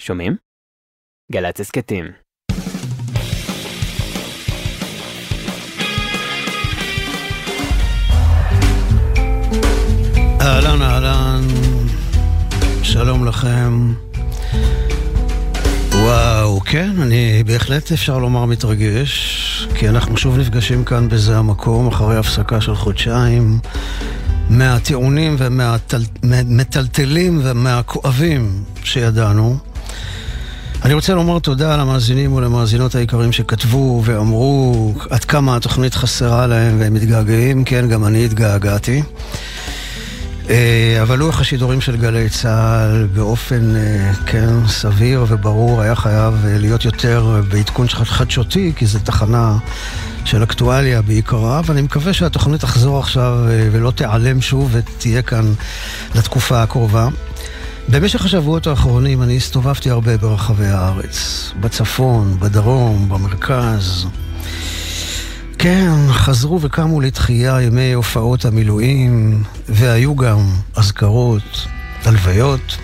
שומעים? גל"צ הסכתים. אהלן אהלן, שלום לכם. וואו, כן, אני בהחלט אפשר לומר מתרגש, כי אנחנו שוב נפגשים כאן בזה המקום, אחרי הפסקה של חודשיים, מהטיעונים ומהמטלטלים ומהכואבים שידענו. אני רוצה לומר תודה למאזינים ולמאזינות היקרים שכתבו ואמרו עד כמה התוכנית חסרה להם והם מתגעגעים, כן, גם אני התגעגעתי. אה, אבל לוח השידורים של גלי צה"ל באופן, אה, כן, סביר וברור היה חייב אה, להיות יותר בעדכון חדשותי, כי זו תחנה של אקטואליה בעיקרה, ואני מקווה שהתוכנית תחזור עכשיו ולא תיעלם שוב ותהיה כאן לתקופה הקרובה. במשך השבועות האחרונים אני הסתובבתי הרבה ברחבי הארץ, בצפון, בדרום, במרכז. כן, חזרו וקמו לתחייה ימי הופעות המילואים, והיו גם אזכרות, הלוויות,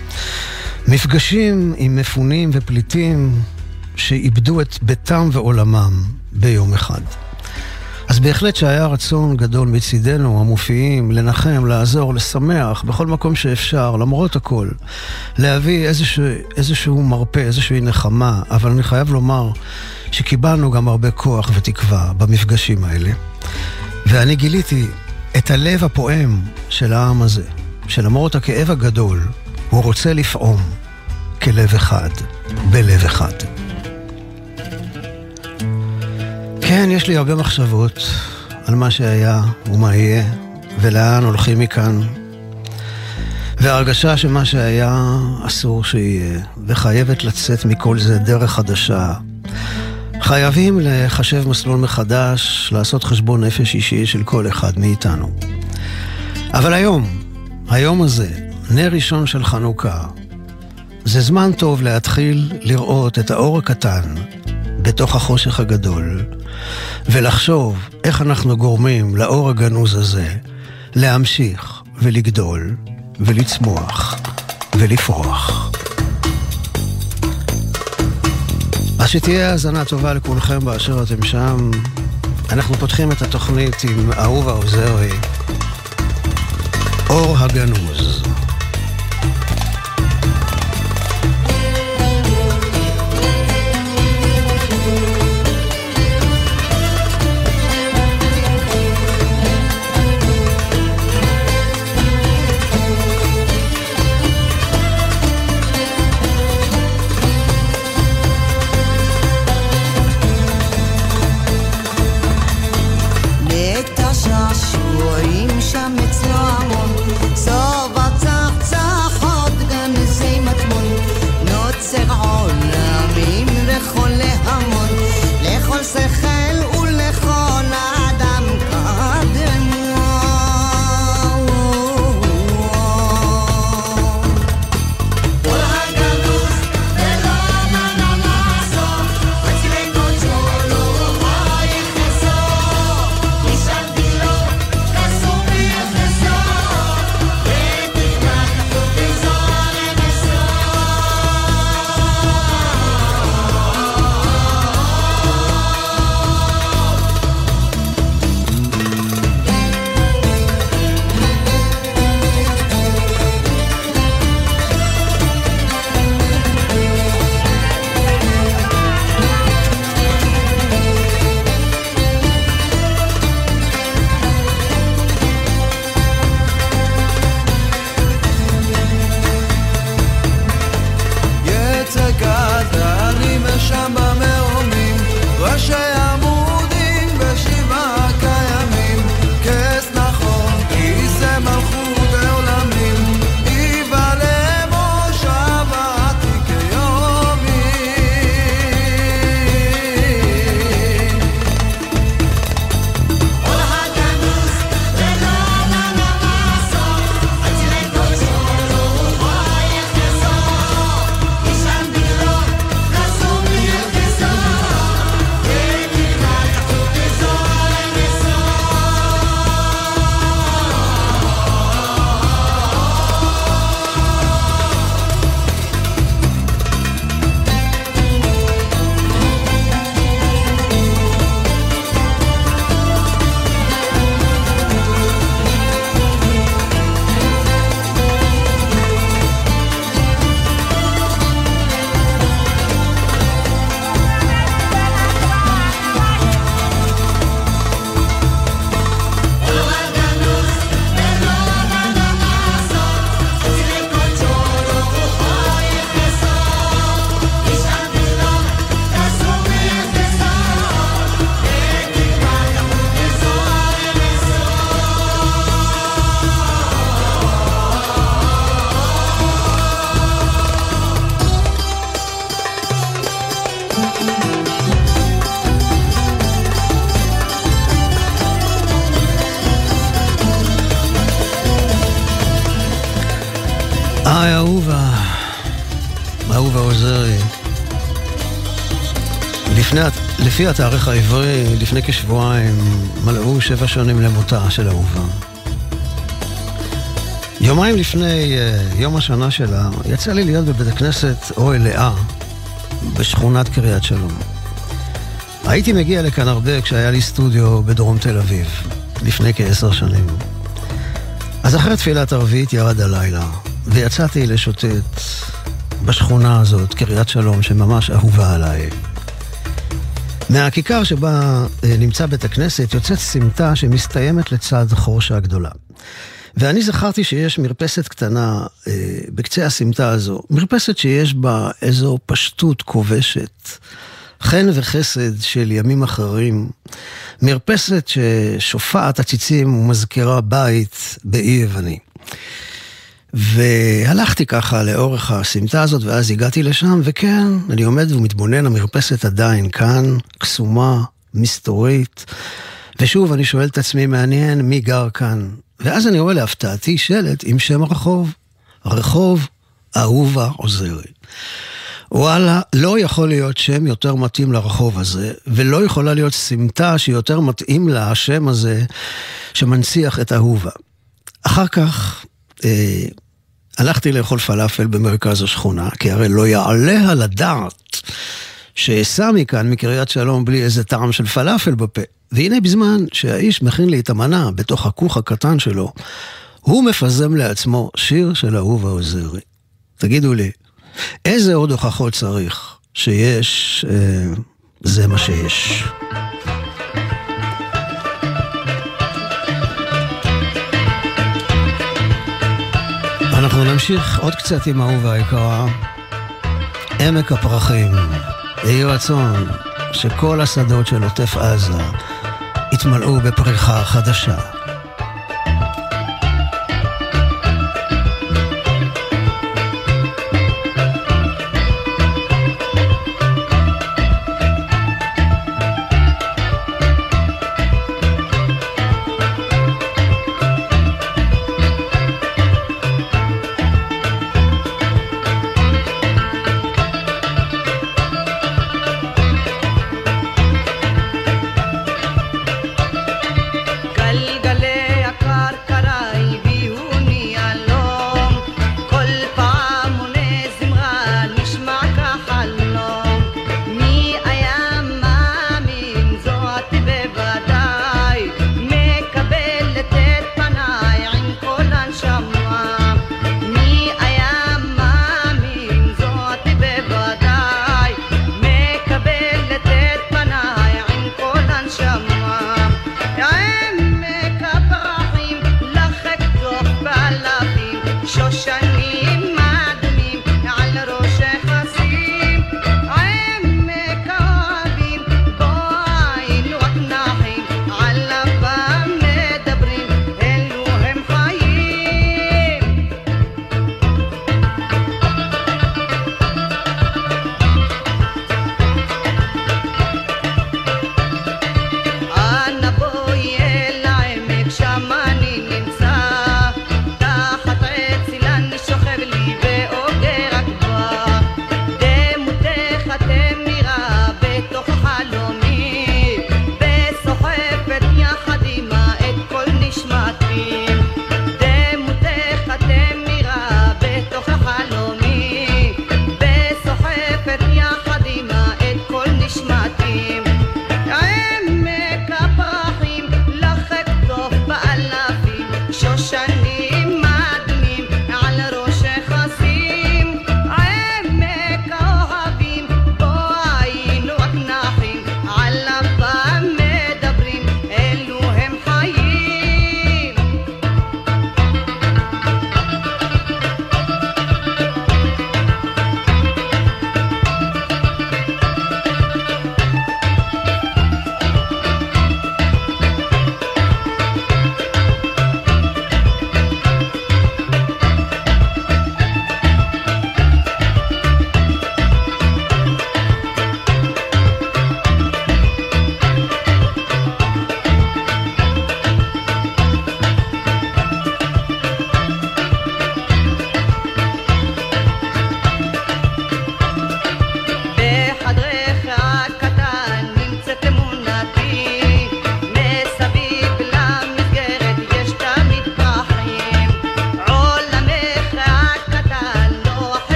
מפגשים עם מפונים ופליטים שאיבדו את ביתם ועולמם ביום אחד. אז בהחלט שהיה רצון גדול מצידנו, המופיעים, לנחם, לעזור, לשמח, בכל מקום שאפשר, למרות הכל. להביא איזשהו, איזשהו מרפא, איזושהי נחמה, אבל אני חייב לומר שקיבלנו גם הרבה כוח ותקווה במפגשים האלה. ואני גיליתי את הלב הפועם של העם הזה, שלמרות הכאב הגדול, הוא רוצה לפעום כלב אחד, בלב אחד. כן, יש לי הרבה מחשבות על מה שהיה ומה יהיה, ולאן הולכים מכאן. וההרגשה שמה שהיה אסור שיהיה, וחייבת לצאת מכל זה דרך חדשה. חייבים לחשב מסלול מחדש, לעשות חשבון נפש אישי של כל אחד מאיתנו. אבל היום, היום הזה, נר ראשון של חנוכה, זה זמן טוב להתחיל לראות את האור הקטן בתוך החושך הגדול, ולחשוב איך אנחנו גורמים לאור הגנוז הזה להמשיך ולגדול ולצמוח ולפרוח. אז שתהיה האזנה טובה לכולכם באשר אתם שם. אנחנו פותחים את התוכנית עם אהובה עוזרי, אור הגנוז. לפי התאריך העברי, לפני כשבועיים, מלאו שבע שנים למותה של אהובה. יומיים לפני uh, יום השנה שלה, יצא לי להיות בבית הכנסת אוהל לאה, בשכונת קריית שלום. הייתי מגיע לכאן הרבה כשהיה לי סטודיו בדרום תל אביב, לפני כעשר שנים. אז אחרי תפילת ערבית ירד הלילה, ויצאתי לשוטט בשכונה הזאת, קריית שלום, שממש אהובה עליי. מהכיכר שבה אה, נמצא בית הכנסת יוצאת סמטה שמסתיימת לצד חורשה גדולה. ואני זכרתי שיש מרפסת קטנה אה, בקצה הסמטה הזו, מרפסת שיש בה איזו פשטות כובשת, חן וחסד של ימים אחרים, מרפסת ששופעת עציצים ומזכירה בית באי יווני. והלכתי ככה לאורך הסמטה הזאת, ואז הגעתי לשם, וכן, אני עומד ומתבונן, המרפסת עדיין כאן, קסומה, מסתורית. ושוב, אני שואל את עצמי, מעניין מי גר כאן. ואז אני רואה להפתעתי שלט עם שם הרחוב, רחוב אהובה עוזרי. וואלה, לא יכול להיות שם יותר מתאים לרחוב הזה, ולא יכולה להיות סמטה שיותר מתאים לה השם הזה, שמנציח את אהובה. אחר כך אה, הלכתי לאכול פלאפל במרכז השכונה, כי הרי לא יעלה על הדעת שאסע מכאן, מקריית שלום, בלי איזה טעם של פלאפל בפה. והנה בזמן שהאיש מכין לי את המנה בתוך הכוך הקטן שלו, הוא מפזם לעצמו שיר של אהובה עוזרי. תגידו לי, איזה עוד הוכחות צריך שיש, אה, זה מה שיש. אנחנו נמשיך עוד קצת עם אהובה היקרה. עמק הפרחים. יהי רצון שכל השדות של עוטף עזה יתמלאו בפריחה חדשה.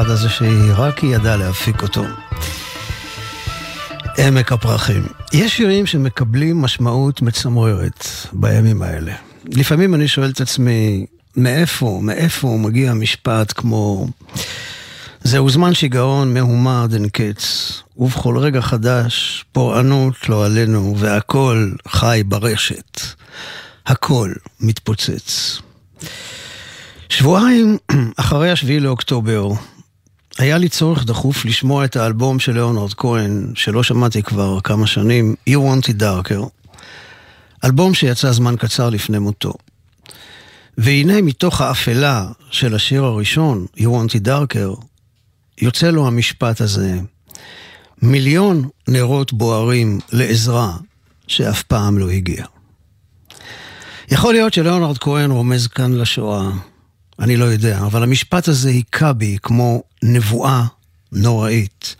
המיוחד הזה שהיא רק היא ידעה להפיק אותו. עמק הפרחים. יש שירים שמקבלים משמעות מצמררת בימים האלה. לפעמים אני שואל את עצמי, מאיפה, מאיפה מגיע משפט כמו זהו זמן שיגעון מהומה עד אין קץ, ובכל רגע חדש פורענות לא עלינו, והכל חי ברשת. הכל מתפוצץ. שבועיים אחרי השביעי לאוקטובר, היה לי צורך דחוף לשמוע את האלבום של ליאונרד כהן, שלא שמעתי כבר כמה שנים, You Want It Darker, אלבום שיצא זמן קצר לפני מותו. והנה מתוך האפלה של השיר הראשון, You Want It Darker, יוצא לו המשפט הזה, מיליון נרות בוערים לעזרה שאף פעם לא הגיע. יכול להיות שליאונרד כהן רומז כאן לשואה, אני לא יודע, אבל המשפט הזה היכה בי כמו נבואה נוראית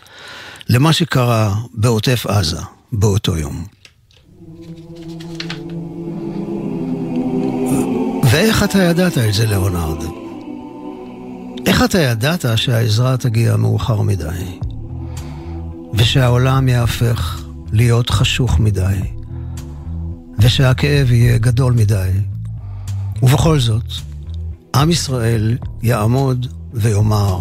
למה שקרה בעוטף עזה באותו יום. ואיך אתה ידעת את זה, ליאונרד? איך אתה ידעת שהעזרה תגיע מאוחר מדי? ושהעולם יהפך להיות חשוך מדי? ושהכאב יהיה גדול מדי? ובכל זאת, עם ישראל יעמוד ויאמר,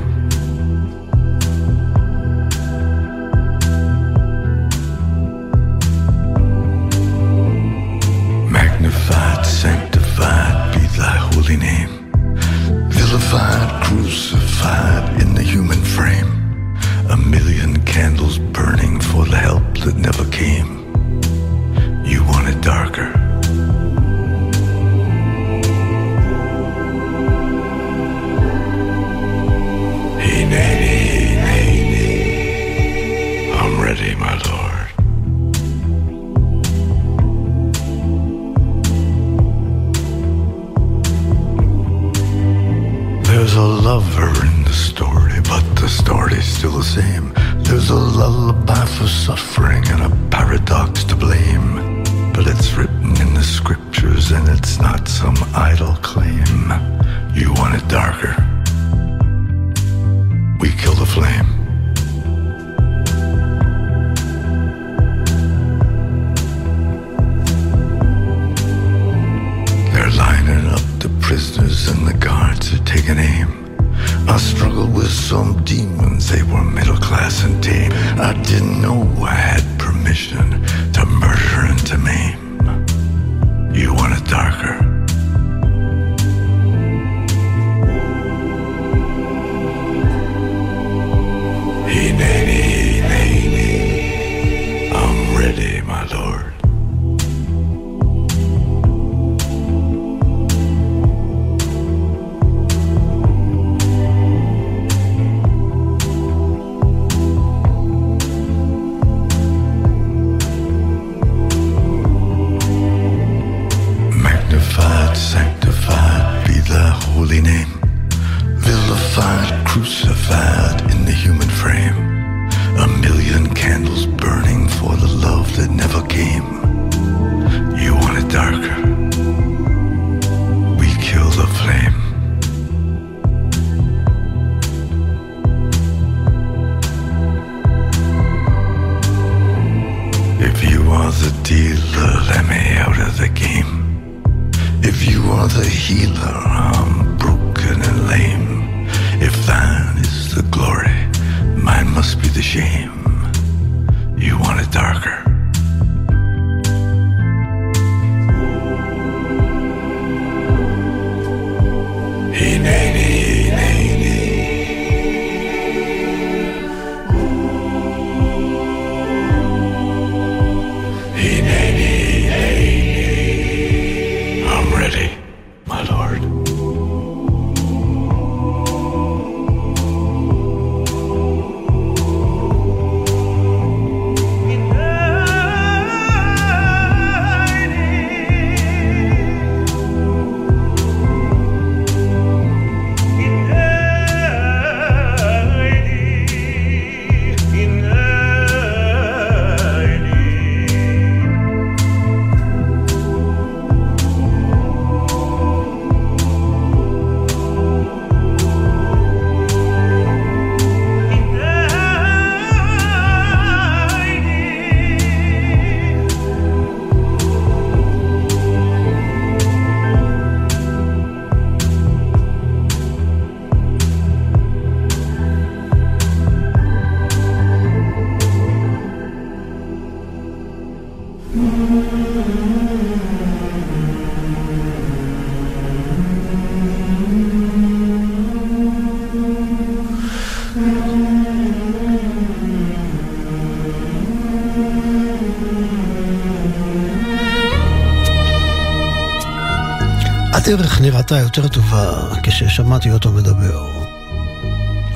הדרך נראתה יותר טובה כששמעתי אותו מדבר.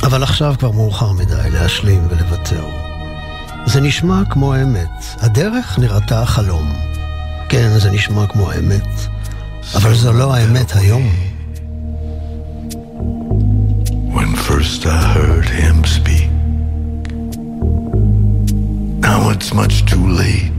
אבל עכשיו כבר מאוחר מדי להשלים ולוותר. זה נשמע כמו האמת. הדרך נראתה חלום. כן, זה נשמע כמו האמת. אבל זו לא האמת היום. When first I heard him speak, now it's much too late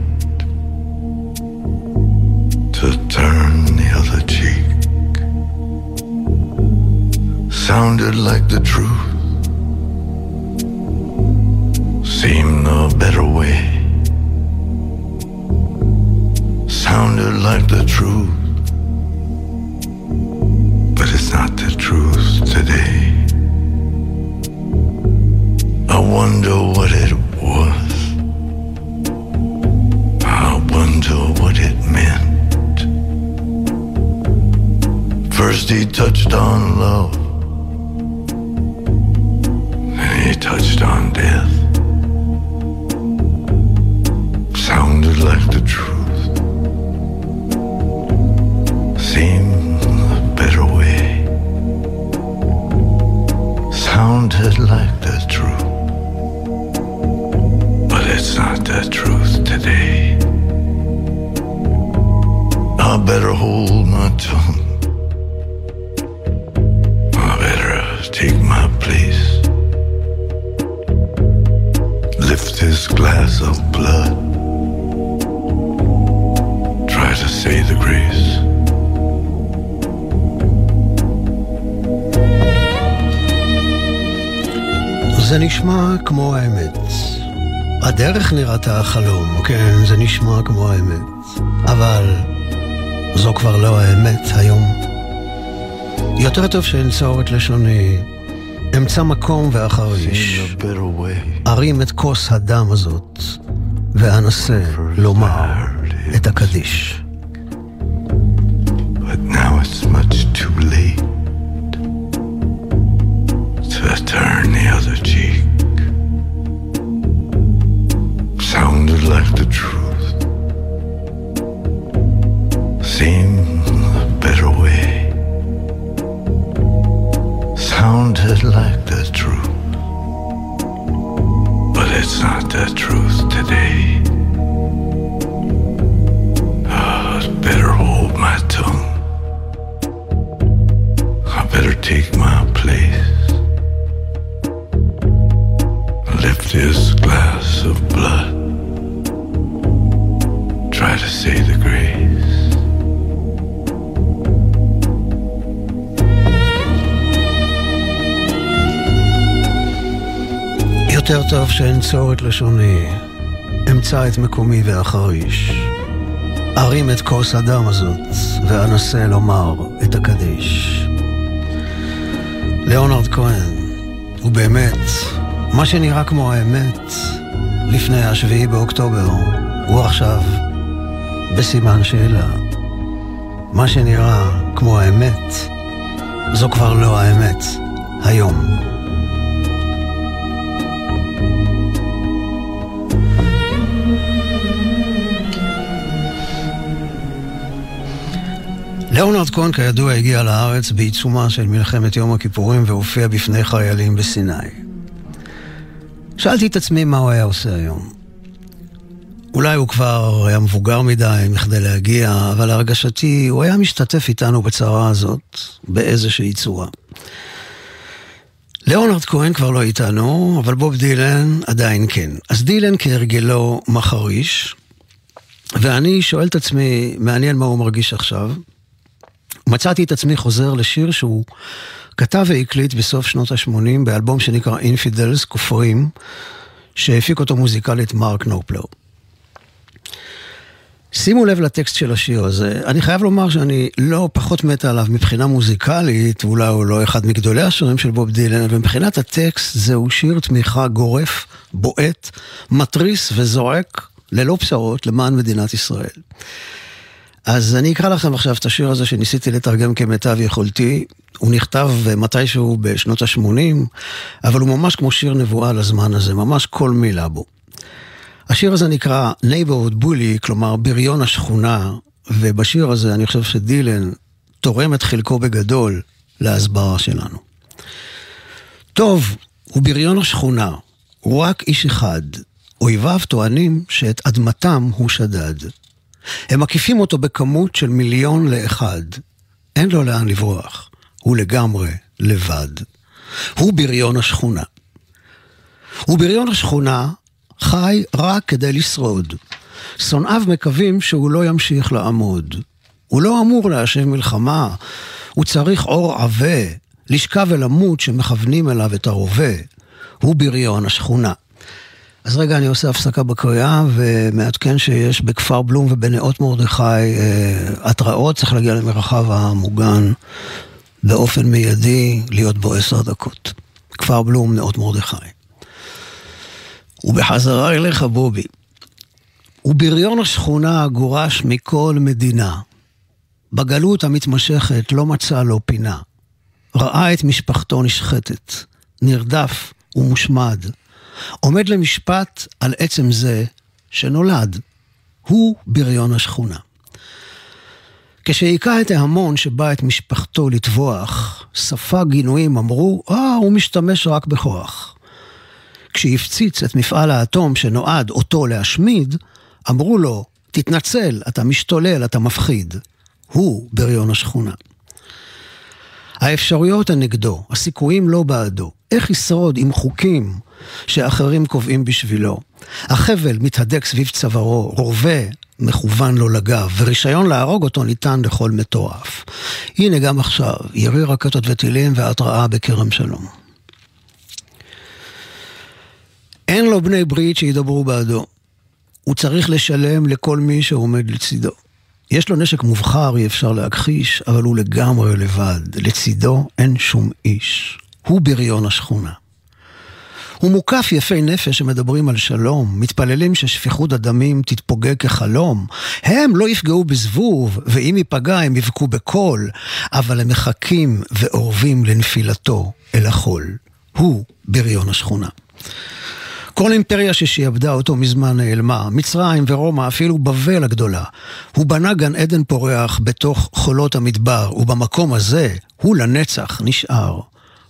נשמע כמו האמת. אבל זו כבר לא האמת היום. יותר טוב שאנצור את לשוני, אמצא מקום ואחריש. ארים את כוס הדם הזאת, ואנסה לומר את הקדיש. This glass of blood. Try to say the grace. יותר טוב שאנצור את לשוני, אמצא את מקומי ואחריש. ארים את כוס הדם הזאת, ואנסה לומר את הקדיש. ליאונרד כהן, הוא באמת, מה שנראה כמו האמת לפני השביעי באוקטובר, הוא עכשיו בסימן שאלה. מה שנראה כמו האמת, זו כבר לא האמת היום. ליאונרד כהן כידוע הגיע לארץ בעיצומה של מלחמת יום הכיפורים והופיע בפני חיילים בסיני. שאלתי את עצמי מה הוא היה עושה היום. אולי הוא כבר היה מבוגר מדי מכדי להגיע, אבל להרגשתי הוא היה משתתף איתנו בצרה הזאת באיזושהי צורה. ליאונרד כהן כבר לא איתנו, אבל בוב דילן עדיין כן. אז דילן כהרגלו מחריש, ואני שואל את עצמי, מעניין מה הוא מרגיש עכשיו. מצאתי את עצמי חוזר לשיר שהוא כתב והקליט בסוף שנות ה-80 באלבום שנקרא אינפידלס, כופרים, שהפיק אותו מוזיקלית מרק נופלר. שימו לב לטקסט של השיר הזה, אני חייב לומר שאני לא פחות מת עליו מבחינה מוזיקלית, אולי הוא לא אחד מגדולי השירים של בוב דילן, אבל מבחינת הטקסט זהו שיר תמיכה גורף, בועט, מתריס וזועק ללא פשרות למען מדינת ישראל. אז אני אקרא לכם עכשיו את השיר הזה שניסיתי לתרגם כמיטב יכולתי. הוא נכתב מתישהו בשנות ה-80, אבל הוא ממש כמו שיר נבואה לזמן הזה, ממש כל מילה בו. השיר הזה נקרא Neighborhood Bully, כלומר בריון השכונה, ובשיר הזה אני חושב שדילן תורם את חלקו בגדול להסברה שלנו. טוב, הוא בריון השכונה, הוא רק איש אחד. אויביו טוענים שאת אדמתם הוא שדד. הם מקיפים אותו בכמות של מיליון לאחד. אין לו לאן לברוח, הוא לגמרי לבד. הוא בריון השכונה. ובריון השכונה חי רק כדי לשרוד. שונאיו מקווים שהוא לא ימשיך לעמוד. הוא לא אמור להשיב מלחמה, הוא צריך אור עבה, לשכב אל עמוד שמכוונים אליו את הרובה. הוא בריון השכונה. אז רגע, אני עושה הפסקה בקריאה ומעדכן שיש בכפר בלום ובנאות מרדכי אה, התראות, צריך להגיע למרחב המוגן באופן מיידי, להיות בו עשר דקות. כפר בלום, נאות מרדכי. ובחזרה אליך, בובי. ובריון השכונה גורש מכל מדינה. בגלות המתמשכת לא מצא לו פינה. ראה את משפחתו נשחטת, נרדף ומושמד. עומד למשפט על עצם זה שנולד. הוא בריון השכונה. כשהיכה את ההמון שבא את משפחתו לטבוח, ספג גינויים אמרו, אה, הוא משתמש רק בכוח. כשהפציץ את מפעל האטום שנועד אותו להשמיד, אמרו לו, תתנצל, אתה משתולל, אתה מפחיד. הוא בריון השכונה. האפשרויות הן נגדו, הסיכויים לא בעדו. איך ישרוד עם חוקים שאחרים קובעים בשבילו? החבל מתהדק סביב צווארו, רובה מכוון לו לגב, ורישיון להרוג אותו ניתן לכל מטורף. הנה גם עכשיו, ירי רקטות וטילים והתראה בכרם שלום. אין לו בני ברית שידברו בעדו. הוא צריך לשלם לכל מי שעומד לצידו. יש לו נשק מובחר, אי אפשר להכחיש, אבל הוא לגמרי לבד. לצידו אין שום איש. הוא בריון השכונה. הוא מוקף יפי נפש שמדברים על שלום, מתפללים ששפיכות הדמים תתפוגג כחלום. הם לא יפגעו בזבוב, ואם ייפגע הם יבכו בקול, אבל הם מחכים ואורבים לנפילתו אל החול. הוא בריון השכונה. כל אימפריה ששעבדה אותו מזמן נעלמה, מצרים ורומא, אפילו בבל הגדולה. הוא בנה גן עדן פורח בתוך חולות המדבר, ובמקום הזה הוא לנצח נשאר.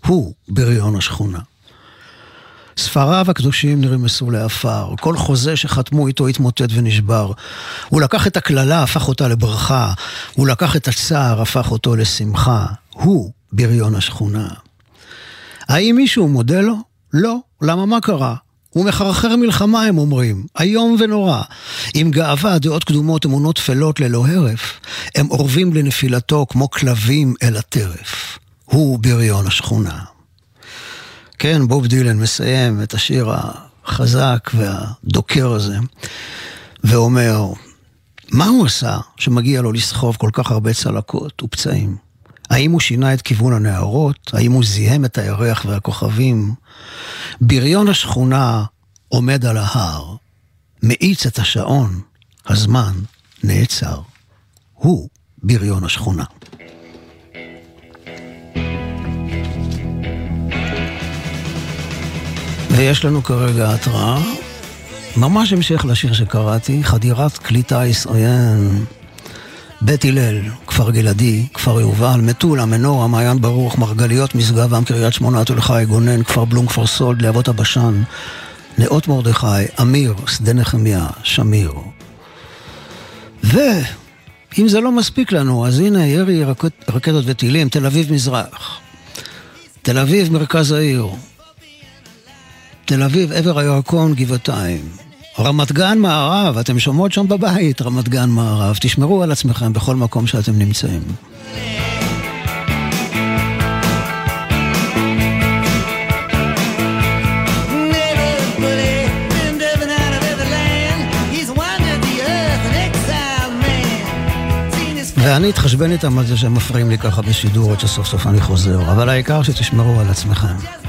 הוא בריון השכונה. ספריו הקדושים נרמסו לעפר, כל חוזה שחתמו איתו התמוטט ונשבר. הוא לקח את הקללה, הפך אותה לברכה, הוא לקח את הצער, הפך אותו לשמחה. הוא בריון השכונה. האם מישהו מודה לו? לא. למה מה קרה? הוא מחרחר מלחמה, הם אומרים, איום ונורא. עם גאווה, דעות קדומות, אמונות טפלות ללא הרף, הם אורבים לנפילתו כמו כלבים אל הטרף. הוא בריון השכונה. כן, בוב דילן מסיים את השיר החזק והדוקר הזה, ואומר, מה הוא עשה שמגיע לו לסחוב כל כך הרבה צלקות ופצעים? האם הוא שינה את כיוון הנהרות? האם הוא זיהם את הירח והכוכבים? בריון השכונה עומד על ההר, מאיץ את השעון, הזמן נעצר. הוא בריון השכונה. ויש לנו כרגע התראה, ממש המשך לשיר שקראתי, חדירת כלי טיס עוין. בית הלל, כפר גלעדי, כפר יובל, מטולה, מנורה, מעיין ברוך, מרגליות, משגב, עם קריית שמונה, תל חי, גונן, כפר בלום, כפר סולד, להבות הבשן, נאות מרדכי, אמיר, שדה נחמיה, שמיר. ואם זה לא מספיק לנו, אז הנה ירי רקט, רקטות וטילים, תל אביב מזרח. תל אביב מרכז העיר. תל אביב עבר הירקון גבעתיים. רמת גן מערב, אתם שומעות שם בבית, רמת גן מערב. תשמרו על עצמכם בכל מקום שאתם נמצאים. ואני אתחשבן איתם על זה שהם מפריעים לי ככה בשידור עד שסוף סוף אני חוזר, אבל העיקר שתשמרו על עצמכם.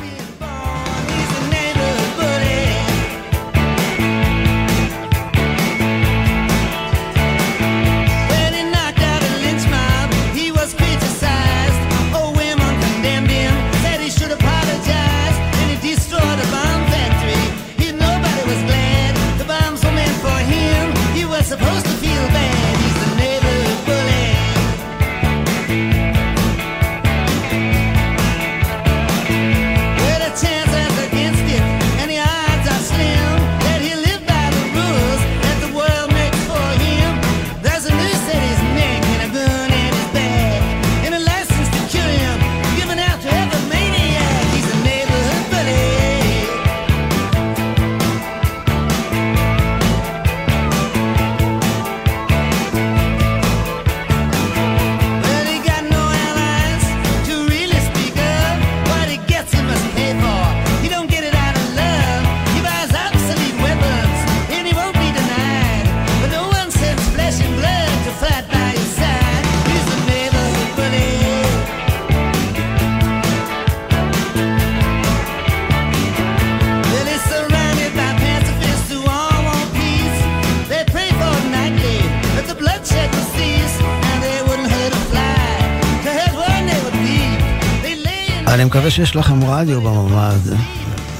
שיש לכם רדיו בממ"ד,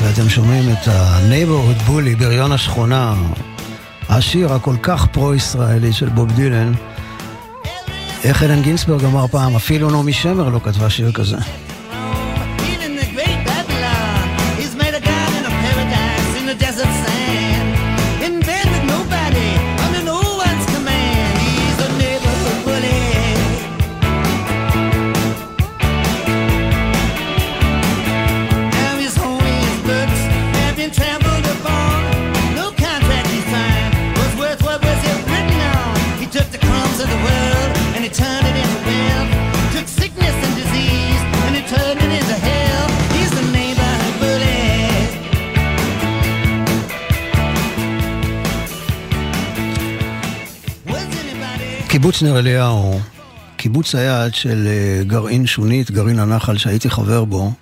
ואתם שומעים את ה-Neighborhood Bully, בריון השכונה, השיר הכל כך פרו-ישראלי של בוב דילן. איך אלן גינסברג אמר פעם, אפילו נעמי שמר לא כתבה שיר כזה. קיבוץ נר אליהו, קיבוץ היעד של אה, גרעין שונית, גרעין הנחל שהייתי חבר בו,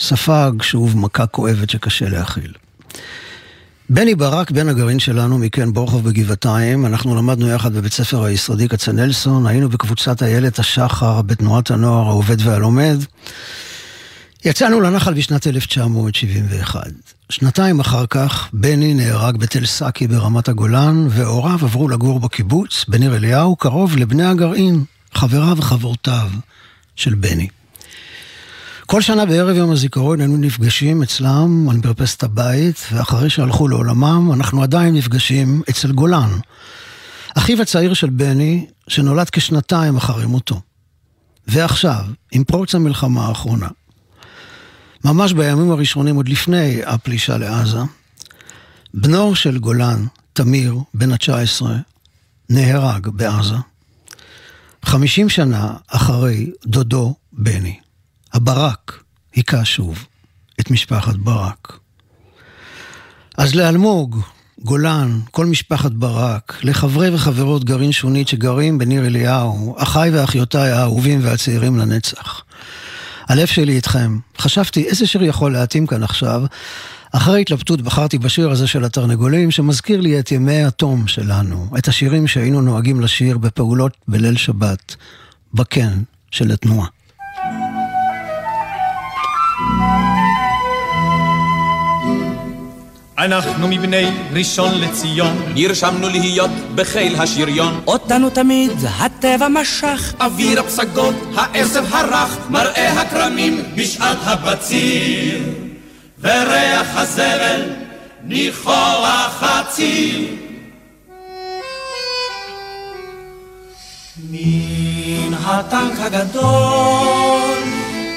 ספג שוב מכה כואבת שקשה להכיל. בני ברק, בן הגרעין שלנו, מקן בורחוב בגבעתיים, אנחנו למדנו יחד בבית ספר היסודי כצנלסון, היינו בקבוצת איילת השחר בתנועת הנוער העובד והלומד. יצאנו לנחל בשנת 1971. שנתיים אחר כך, בני נהרג בתל סאקי ברמת הגולן, והוריו עברו לגור בקיבוץ, בניר אליהו, קרוב לבני הגרעין, חבריו וחברותיו של בני. כל שנה בערב יום הזיכרון היינו נפגשים אצלם על מרפסת הבית, ואחרי שהלכו לעולמם, אנחנו עדיין נפגשים אצל גולן. אחיו הצעיר של בני, שנולד כשנתיים אחרי מותו. ועכשיו, עם פרוץ המלחמה האחרונה, ממש בימים הראשונים, עוד לפני הפלישה לעזה, בנו של גולן, תמיר, בן ה-19, נהרג בעזה. חמישים שנה אחרי דודו בני, הברק היכה שוב את משפחת ברק. אז לאלמוג, גולן, כל משפחת ברק, לחברי וחברות גרעין שונית שגרים בניר אליהו, אחיי ואחיותיי האהובים והצעירים לנצח. הלב שלי איתכם. חשבתי איזה שיר יכול להתאים כאן עכשיו. אחרי התלבטות בחרתי בשיר הזה של התרנגולים, שמזכיר לי את ימי התום שלנו, את השירים שהיינו נוהגים לשיר בפעולות בליל שבת, בקן של התנועה. אנחנו מבני ראשון לציון, נרשמנו להיות בחיל השריון. אותנו תמיד הטבע משך. אוויר הפסגות, העשב הרך, מראה הכרמים בשעת הבציר. וריח הזבל ניחוח הציר. מן הטנק הגדול,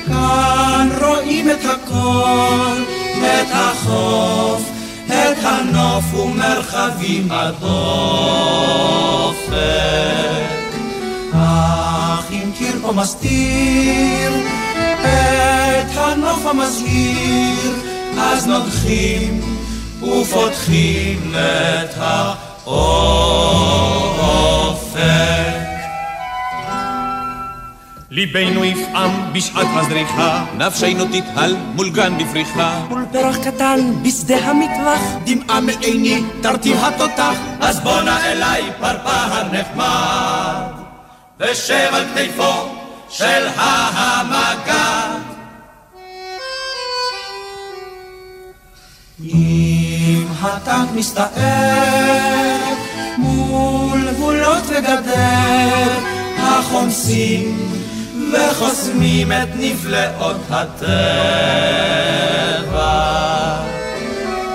כאן רואים את הכל, את החוף. הנוף ומרחבים הדופק. אך אם קיר פה מסתיר את הנוף המזהיר, אז נוגחים ופותחים את האופק. ליבנו יפעם בשעת הזריחה, נפשנו תתהל מול גן בפריחה. מול פרח קטן בשדה המטווח, דמעה מעיני תרטיב התותח, אז בואנה אליי פרפר נחמד, ושב על כתפו של המגד. אם הטנק מסתער מול גבולות וגדר, החומסים וחוסמים את נפלאות הטבע.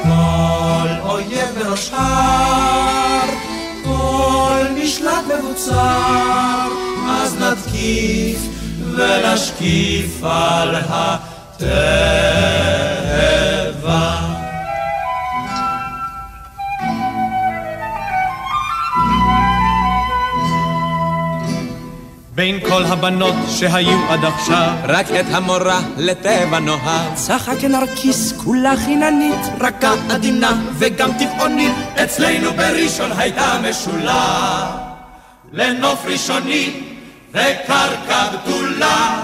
כל אויב בראש הר, כל משלט מבוצר, אז נתקיף ונשקיף על הטבע. כל הבנות שהיו עד עכשיו. רק את המורה לטבע נוהג צחה כנרקיס כולה חיננית רכה עדינה וגם טבעונית. אצלנו בראשון הייתה משולה לנוף ראשוני וקרקע בתולה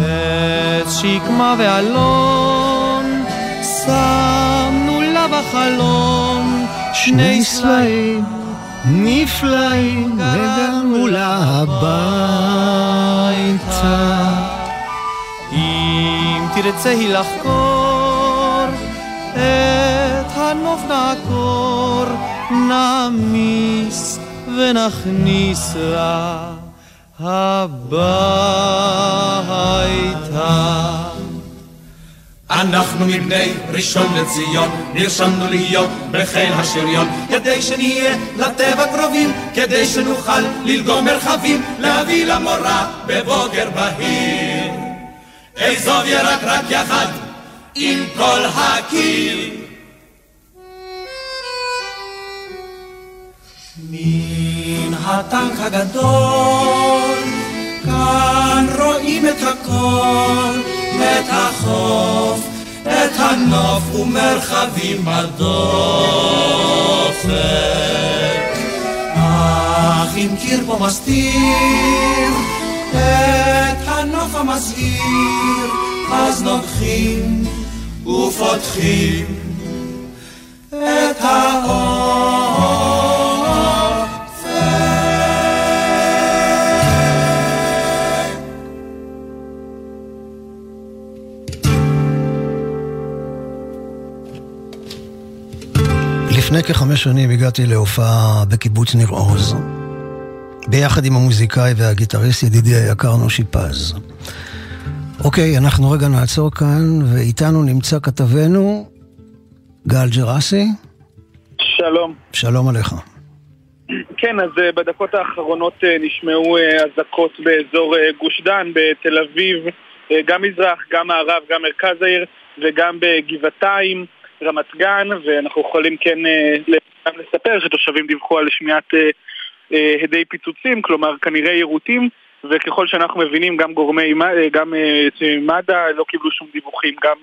עץ שקמה ואלון שמנו לה בחלון שני סלעים נפלאים וגם לגמרי הביתה. אם תרצה היא לחקור, את הנוף נעקור, נעמיס ונכניס לה הביתה. אנחנו מבני ראשון לציון, נרשמנו להיות בחיל השריון, כדי שנהיה לטבע קרובים, כדי שנוכל ללגום מרחבים, להביא למורה בבוקר בהיר. אעזוב ירק רק יחד עם כל הקיר. מן הטנק הגדול, כאן רואים את הכל, את החוף, את הנוף ומרחבים בדופק. אך אם קיר פה מסתיר את הנוף המזהיר, אז נוגחים ופותחים את האור. לפני כחמש שנים הגעתי להופעה בקיבוץ ניר עוז, ביחד עם המוזיקאי והגיטריסט ידידי היקר נושי פז. אוקיי, אנחנו רגע נעצור כאן, ואיתנו נמצא כתבנו גל ג'רסי. שלום. שלום עליך. כן, אז uh, בדקות האחרונות uh, נשמעו uh, אזעקות באזור גוש דן, בתל אביב, גם מזרח, גם מערב, גם מרכז העיר וגם בגבעתיים. רמת גן, ואנחנו יכולים כן אה, גם לספר שתושבים דיווחו על שמיעת אה, אה, הדי פיצוצים, כלומר כנראה יירוטים, וככל שאנחנו מבינים גם גורמי, גם מד"א לא קיבלו שום דיווחים, גם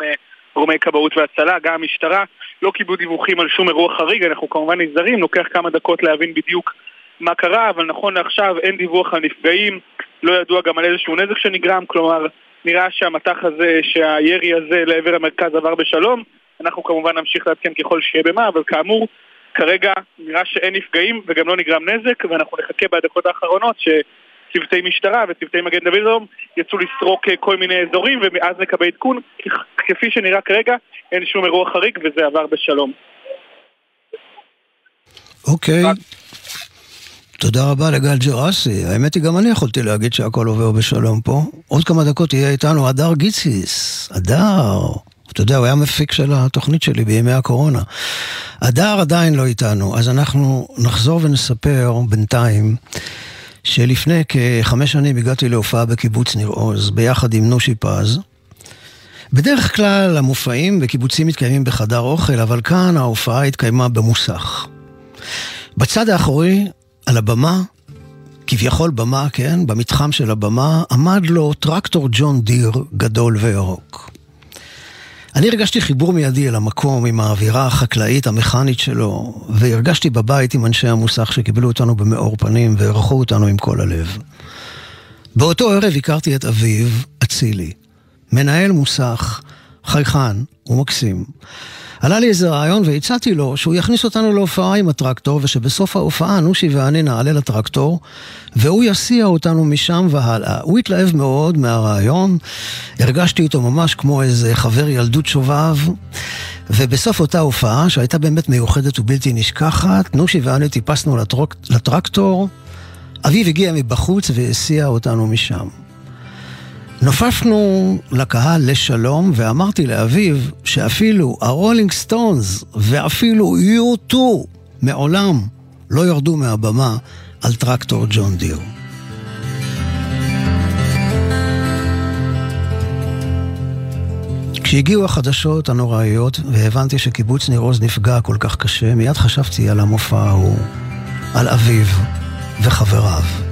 גורמי כבאות והצלה, גם המשטרה לא קיבלו דיווחים על שום אירוע חריג, אנחנו כמובן נזהרים, לוקח כמה דקות להבין בדיוק מה קרה, אבל נכון לעכשיו אין דיווח על נפגעים, לא ידוע גם על איזשהו נזק שנגרם, כלומר נראה שהמטח הזה, שהירי הזה לעבר המרכז עבר בשלום, אנחנו כמובן נמשיך לעדכן ככל שיהיה במה, אבל כאמור, כרגע נראה שאין נפגעים וגם לא נגרם נזק, ואנחנו נחכה בדקות האחרונות שצוותי משטרה וצוותי מגן דוד אדום יצאו לסרוק אה, כל מיני אזורים, ואז נקבל עדכון. כפי שנראה כרגע, אין שום אירוע חריג וזה עבר בשלום. אוקיי. תודה רבה לגל ג'רסי. האמת היא, גם אני יכולתי להגיד שהכל עובר בשלום פה. עוד כמה דקות יהיה איתנו הדר גיציס. הדר. אתה יודע, הוא היה מפיק של התוכנית שלי בימי הקורונה. הדר עדיין לא איתנו, אז אנחנו נחזור ונספר בינתיים שלפני כחמש שנים הגעתי להופעה בקיבוץ ניר עוז, ביחד עם נושי פז. בדרך כלל המופעים בקיבוצים מתקיימים בחדר אוכל, אבל כאן ההופעה התקיימה במוסך. בצד האחורי, על הבמה, כביכול במה, כן, במתחם של הבמה, עמד לו טרקטור ג'ון דיר גדול וירוק. אני הרגשתי חיבור מיידי אל המקום עם האווירה החקלאית המכנית שלו, והרגשתי בבית עם אנשי המוסך שקיבלו אותנו במאור פנים וערכו אותנו עם כל הלב. באותו ערב הכרתי את אביו, אצילי, מנהל מוסך, חייכן ומקסים. עלה לי איזה רעיון והצעתי לו שהוא יכניס אותנו להופעה עם הטרקטור ושבסוף ההופעה נושי ואני נעלה לטרקטור והוא יסיע אותנו משם והלאה. הוא התלהב מאוד מהרעיון, הרגשתי איתו ממש כמו איזה חבר ילדות שובב ובסוף אותה הופעה שהייתה באמת מיוחדת ובלתי נשכחת, נושי ואני טיפסנו לטרק... לטרקטור, אביו הגיע מבחוץ והסיע אותנו משם. נופפנו לקהל לשלום, ואמרתי לאביו שאפילו הרולינג סטונס ואפילו U2 מעולם לא ירדו מהבמה על טרקטור ג'ון דיר. כשהגיעו החדשות הנוראיות והבנתי שקיבוץ ניר עוז נפגע כל כך קשה, מיד חשבתי על המופע ההוא, על אביו וחבריו.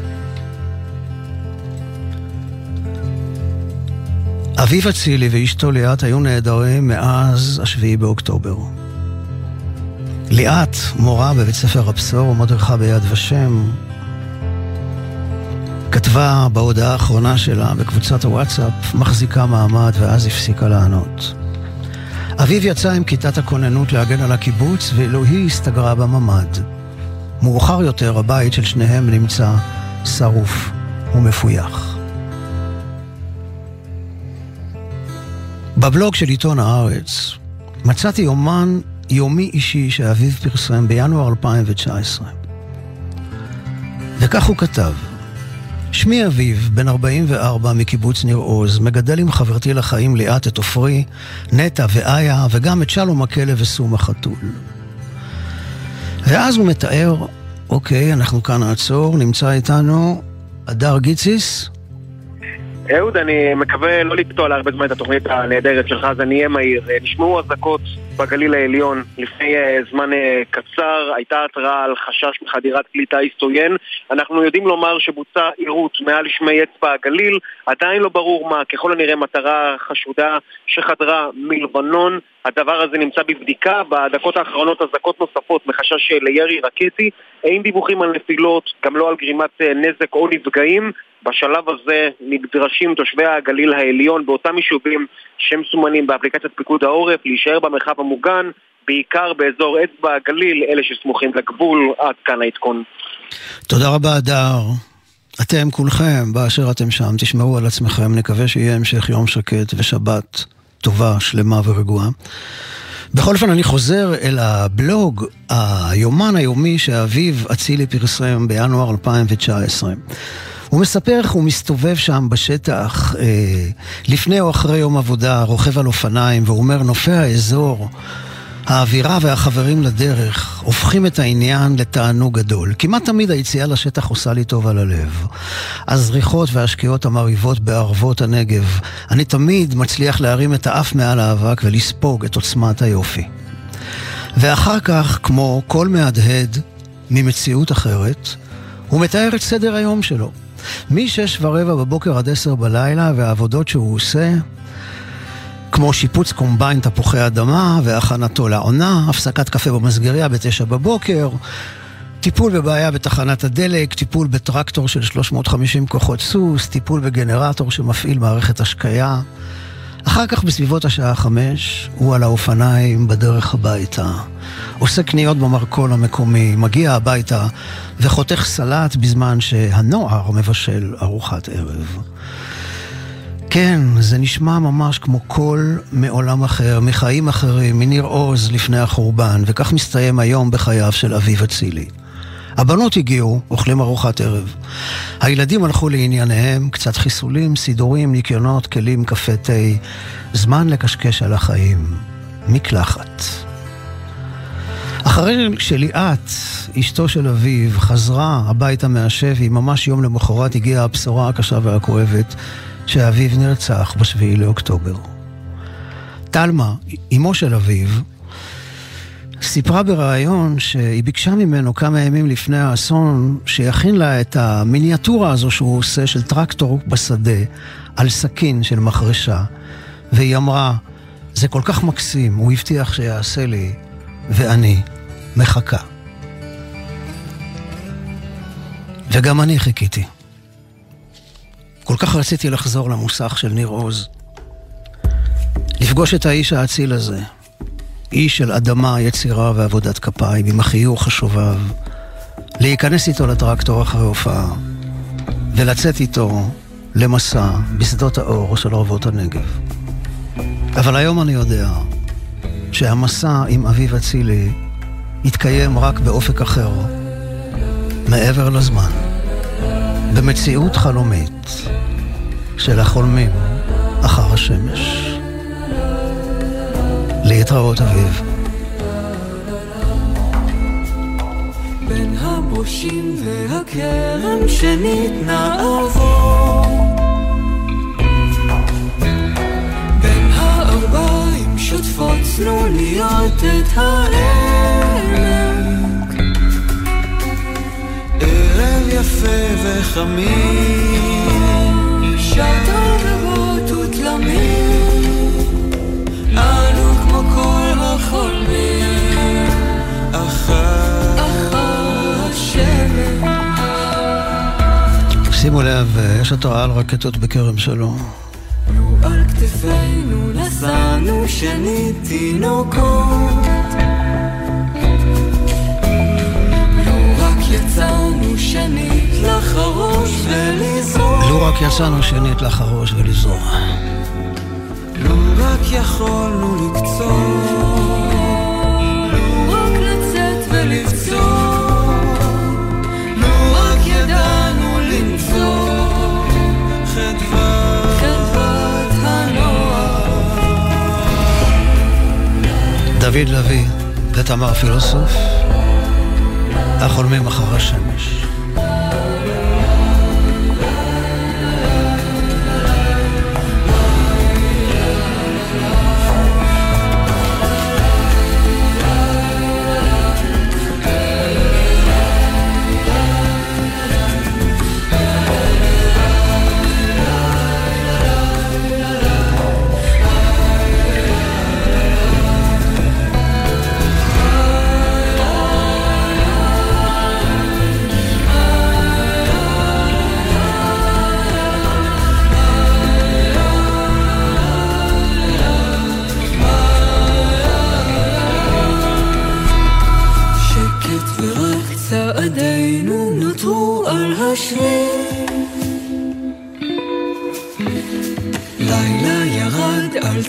אביב אצילי ואשתו ליאת היו נעדרים מאז השביעי באוקטובר. ליאת, מורה בבית ספר הבשור ומדריכה ביד ושם, כתבה בהודעה האחרונה שלה בקבוצת הוואטסאפ, מחזיקה מעמד ואז הפסיקה לענות. אביב יצא עם כיתת הכוננות להגן על הקיבוץ, ואילו היא הסתגרה בממ"ד. מאוחר יותר הבית של שניהם נמצא שרוף ומפויח. בבלוג של עיתון הארץ מצאתי יומן יומי אישי שאביו פרסם בינואר 2019. וכך הוא כתב: שמי אביב, בן 44 מקיבוץ ניר עוז, מגדל עם חברתי לחיים ליאת את עופרי, נטע ואיה, וגם את שלום הכלב וסום החתול. ואז הוא מתאר, אוקיי, אנחנו כאן נעצור, נמצא איתנו הדר גיציס. אהוד, אני מקווה לא לקטוע להרבה זמן את התוכנית הנהדרת שלך, אז אני אהיה מהיר. נשמעו אזעקות בגליל העליון לפני uh, זמן uh, קצר, הייתה התראה על חשש מחדירת כלי טיס עוין. אנחנו יודעים לומר שבוצע עירות מעל שמי אצבע הגליל, עדיין לא ברור מה, ככל הנראה מטרה חשודה שחדרה מלבנון. הדבר הזה נמצא בבדיקה, בדקות האחרונות אזעקות נוספות מחשש לירי רקטי. אין דיווחים על נפילות, גם לא על גרימת נזק או נפגעים. בשלב הזה נדרשים תושבי הגליל העליון באותם יישובים שמסומנים באפליקציית פיקוד העורף להישאר במרחב המוגן, בעיקר באזור אצבע הגליל, אלה שסמוכים לגבול, עד כאן העדכון. תודה רבה, הדר. אתם כולכם, באשר אתם שם, תשמרו על עצמכם, נקווה שיהיה המשך יום שקט ושבת טובה, שלמה ורגועה. בכל אופן, אני חוזר אל הבלוג, היומן היומי שאביב אצילי פרסם בינואר 2019. הוא מספר איך הוא מסתובב שם בשטח אה, לפני או אחרי יום עבודה, רוכב על אופניים, והוא אומר, נופי האזור, האווירה והחברים לדרך הופכים את העניין לתענוג גדול. כמעט תמיד היציאה לשטח עושה לי טוב על הלב. הזריחות והשקיעות המרהיבות בערבות הנגב, אני תמיד מצליח להרים את האף מעל האבק ולספוג את עוצמת היופי. ואחר כך, כמו כל מהדהד ממציאות אחרת, הוא מתאר את סדר היום שלו. מ-6 ורבע בבוקר עד 10 בלילה, והעבודות שהוא עושה, כמו שיפוץ קומביין תפוחי אדמה והכנתו לעונה, הפסקת קפה במסגריה ב-9 בבוקר, טיפול בבעיה בתחנת הדלק, טיפול בטרקטור של 350 כוחות סוס, טיפול בגנרטור שמפעיל מערכת השקיה. אחר כך בסביבות השעה חמש, הוא על האופניים בדרך הביתה. עושה קניות במרכול המקומי, מגיע הביתה וחותך סלט בזמן שהנוער מבשל ארוחת ערב. כן, זה נשמע ממש כמו קול מעולם אחר, מחיים אחרים, מניר עוז לפני החורבן, וכך מסתיים היום בחייו של אביב אצילי. הבנות הגיעו, אוכלים ארוחת ערב. הילדים הלכו לענייניהם, קצת חיסולים, סידורים, ניקיונות, כלים, קפה, תה. זמן לקשקש על החיים. מקלחת. אחרי שליאת, אשתו של אביו, חזרה הביתה מהשבי, ממש יום למחרת הגיעה הבשורה הקשה והכואבת שאביו נרצח בשביעי לאוקטובר. טלמה, אמו של אביו, סיפרה בריאיון שהיא ביקשה ממנו כמה ימים לפני האסון שיכין לה את המיניאטורה הזו שהוא עושה של טרקטור בשדה על סכין של מחרשה והיא אמרה, זה כל כך מקסים, הוא הבטיח שיעשה לי ואני מחכה. וגם אני חיכיתי. כל כך רציתי לחזור למוסך של ניר עוז. לפגוש את האיש האציל הזה, איש של אדמה, יצירה ועבודת כפיים, עם החיוך השובב, להיכנס איתו לטרקטור אחרי הופעה, ולצאת איתו למסע בשדות האור של ערבות הנגב. אבל היום אני יודע שהמסע עם אביב אצילי יתקיים רק באופק אחר, מעבר לזמן, במציאות חלומית של החולמים אחר השמש. להתראות אביב. בין הבושים והכרם שימו לב, יש התראה על רקטות בכרם שלום. על כתפינו נשאנו שנית תינוקות לו רק יצאנו שנית לחרוש ולזרוע. לו רק יצאנו שנית לחרוש ולזרוע. לו רק יכולנו לקצור דוד לוי ותמר פילוסוף, החולמים אחר השמש.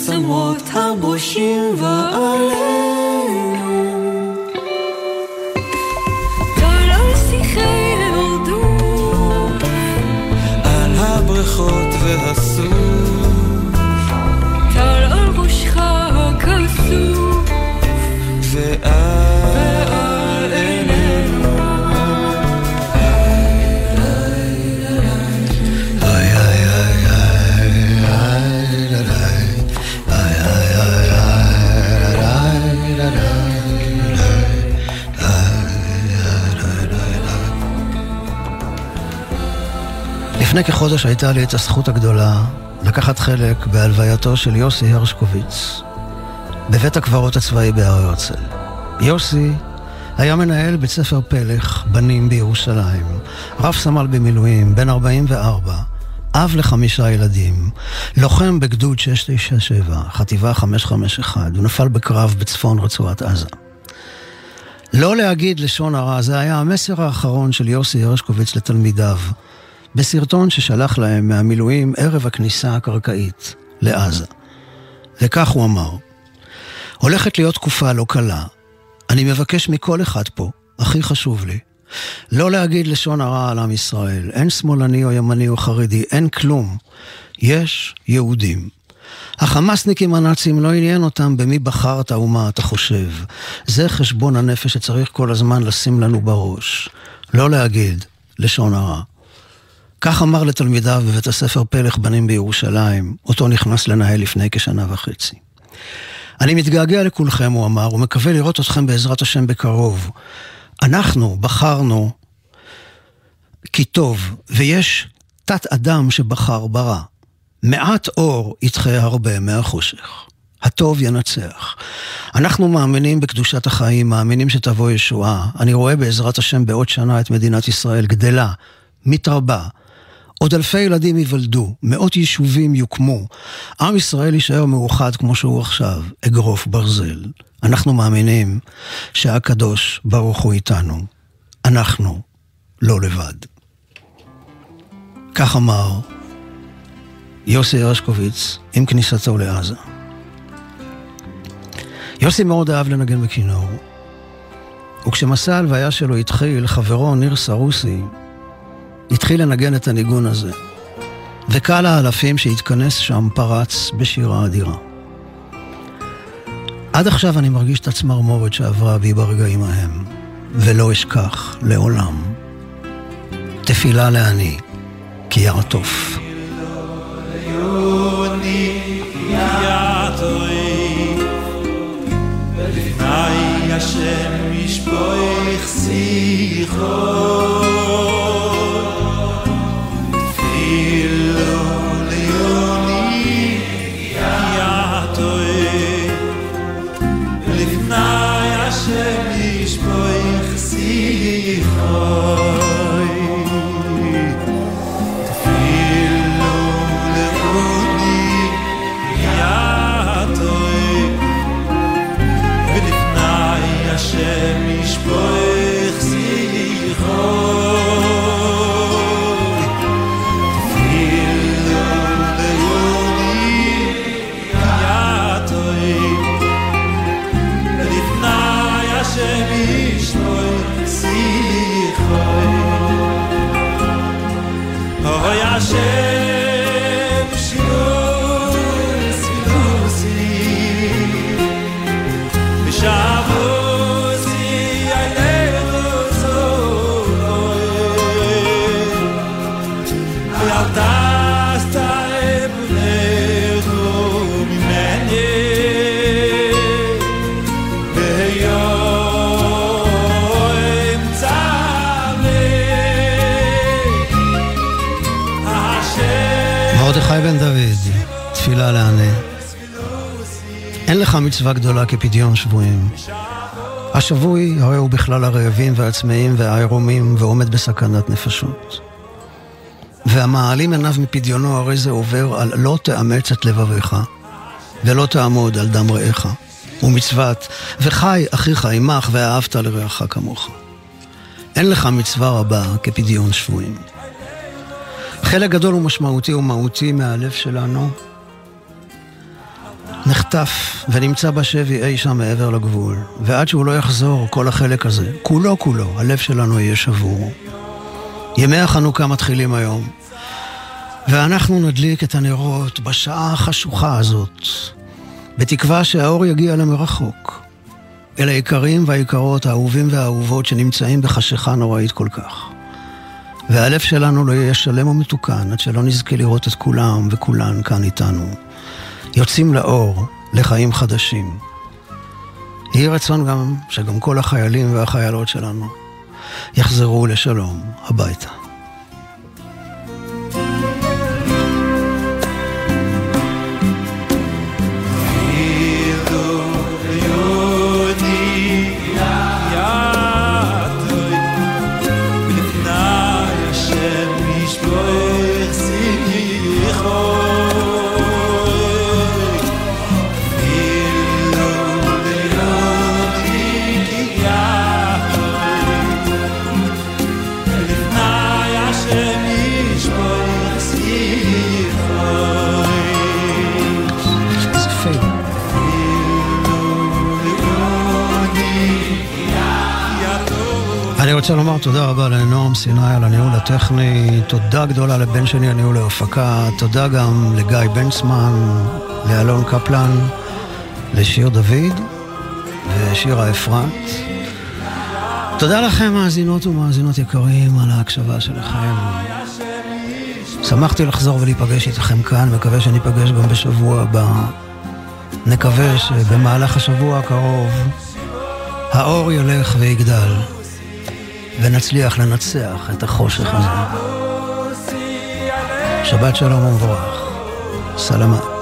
עצמות הבושים ועלינו. לפני כחודש הייתה לי את הזכות הגדולה לקחת חלק בהלווייתו של יוסי הרשקוביץ בבית הקברות הצבאי בהר הרצל. יוסי היה מנהל בית ספר פלך, בנים בירושלים, רב סמל במילואים, בן 44, אב לחמישה ילדים, לוחם בגדוד 697, חטיבה 551, הוא נפל בקרב בצפון רצועת עזה. לא להגיד לשון הרע, זה היה המסר האחרון של יוסי הרשקוביץ לתלמידיו. בסרטון ששלח להם מהמילואים ערב הכניסה הקרקעית לעזה. וכך הוא אמר: הולכת להיות תקופה לא קלה. אני מבקש מכל אחד פה, הכי חשוב לי, לא להגיד לשון הרע על עם ישראל. אין שמאלני או ימני או חרדי, אין כלום. יש יהודים. החמאסניקים הנאצים לא עניין אותם במי בחרת ומה אתה חושב. זה חשבון הנפש שצריך כל הזמן לשים לנו בראש. לא להגיד לשון הרע. כך אמר לתלמידיו בבית הספר פלך בנים בירושלים, אותו נכנס לנהל לפני כשנה וחצי. אני מתגעגע לכולכם, הוא אמר, ומקווה לראות אתכם בעזרת השם בקרוב. אנחנו בחרנו כי טוב, ויש תת-אדם שבחר ברע. מעט אור ידחה הרבה מהחושך. הטוב ינצח. אנחנו מאמינים בקדושת החיים, מאמינים שתבוא ישועה. אני רואה בעזרת השם בעוד שנה את מדינת ישראל גדלה, מתרבה, עוד אלפי ילדים ייוולדו, מאות יישובים יוקמו. עם ישראל יישאר מאוחד כמו שהוא עכשיו, אגרוף ברזל. אנחנו מאמינים שהקדוש ברוך הוא איתנו. אנחנו לא לבד. כך אמר יוסי הרשקוביץ עם כניסתו לעזה. יוסי מאוד אהב לנגן בכינור, וכשמסע ההלוויה שלו התחיל, חברו ניר סרוסי התחיל לנגן את הניגון הזה, וקהל האלפים שהתכנס שם פרץ בשירה אדירה. עד עכשיו אני מרגיש את הצמרמורת שעברה בי ברגעים ההם, ולא אשכח לעולם. תפילה לעני, כי יעטוף. השם ישפוך שיחו מצווה גדולה כפדיון שבויים. השבוי הרי הוא בכלל הרעבים והצמאים והעירומים ועומד בסכנת נפשות. והמעלים עיניו מפדיונו הרי זה עובר על לא תאמץ את לבביך ולא תעמוד על דם רעך ומצוות וחי אחיך עמך ואהבת לרעך כמוך. אין לך מצווה רבה כפדיון שבויים. חלק גדול ומשמעותי ומהותי מהלב שלנו נחטף ונמצא בשבי אי שם מעבר לגבול, ועד שהוא לא יחזור, כל החלק הזה, כולו כולו, הלב שלנו יהיה שבור. ימי החנוכה מתחילים היום, ואנחנו נדליק את הנרות בשעה החשוכה הזאת, בתקווה שהאור יגיע למרחוק, אל היקרים והיקרות, האהובים והאהובות שנמצאים בחשיכה נוראית כל כך. והלב שלנו לא יהיה שלם ומתוקן עד שלא נזכה לראות את כולם וכולן כאן איתנו. יוצאים לאור, לחיים חדשים. יהי רצון גם שגם כל החיילים והחיילות שלנו יחזרו לשלום הביתה. רוצה לומר תודה רבה לנועם סיני על הניהול הטכני, תודה גדולה לבן שני הניהול ההפקה, תודה גם לגיא בנצמן, לאלון קפלן, לשיר דוד ושירה אפרת. תודה לכם מאזינות ומאזינות יקרים על ההקשבה שלכם. שמחתי לחזור ולהיפגש איתכם כאן, מקווה שניפגש גם בשבוע הבא. נקווה שבמהלך השבוע הקרוב האור ילך ויגדל. ונצליח לנצח את החושך הזה. שבת שלום ומבורך. סלמה.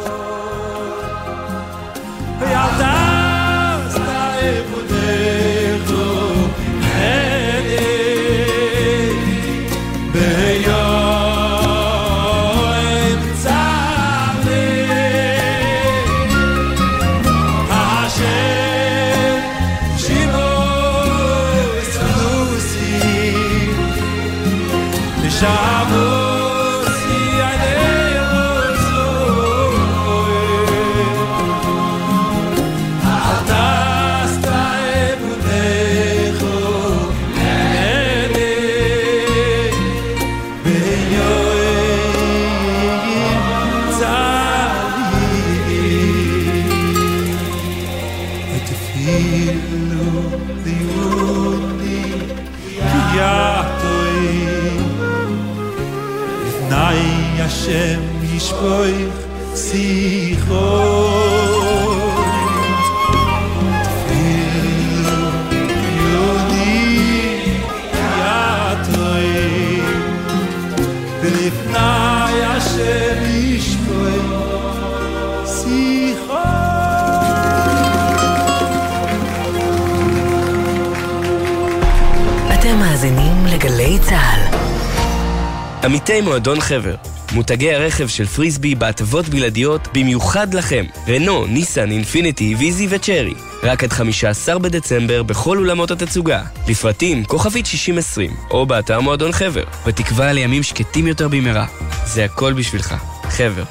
עמיתי מועדון חבר, מותגי הרכב של פריסבי בהטבות בלעדיות במיוחד לכם. רנו, ניסן, אינפיניטי, ויזי וצ'רי. רק עד 15 בדצמבר בכל אולמות התצוגה. לפרטים, כוכבית 6020, או באתר מועדון חבר. בתקווה לימים שקטים יותר במהרה. זה הכל בשבילך. חבר.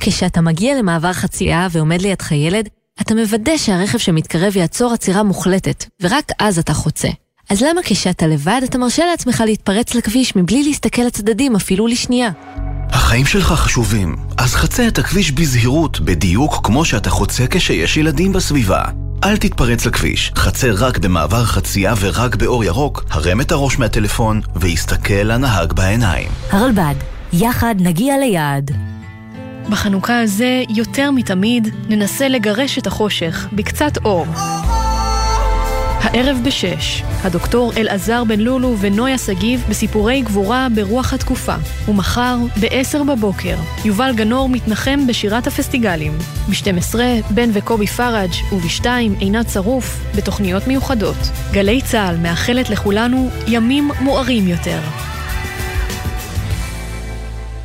כשאתה מגיע למעבר חצייה ועומד לידך ילד, אתה מוודא שהרכב שמתקרב יעצור עצירה מוחלטת, ורק אז אתה חוצה. אז למה כשאתה לבד אתה מרשה לעצמך להתפרץ לכביש מבלי להסתכל לצדדים אפילו לשנייה? החיים שלך חשובים, אז חצה את הכביש בזהירות, בדיוק כמו שאתה חוצה כשיש ילדים בסביבה. אל תתפרץ לכביש, חצה רק במעבר חצייה ורק באור ירוק, הרם את הראש מהטלפון והסתכל לנהג בעיניים. הרלב"ד, יחד נגיע ליעד. בחנוכה הזה, יותר מתמיד, ננסה לגרש את החושך בקצת אור. הערב בשש, הדוקטור אלעזר בן לולו ונויה שגיב בסיפורי גבורה ברוח התקופה. ומחר, בעשר בבוקר, יובל גנור מתנחם בשירת הפסטיגלים. ב-12, בן וקובי פראג' וב-2, עינת שרוף, בתוכניות מיוחדות. גלי צה"ל מאחלת לכולנו ימים מוארים יותר.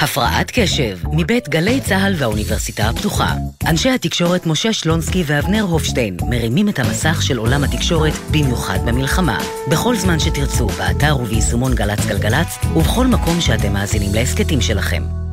הפרעת קשב, מבית גלי צה"ל והאוניברסיטה הפתוחה. אנשי התקשורת משה שלונסקי ואבנר הופשטיין מרימים את המסך של עולם התקשורת, במיוחד במלחמה. בכל זמן שתרצו, באתר וביישומון גל"צ גלגלצ, ובכל מקום שאתם מאזינים להסכתים שלכם.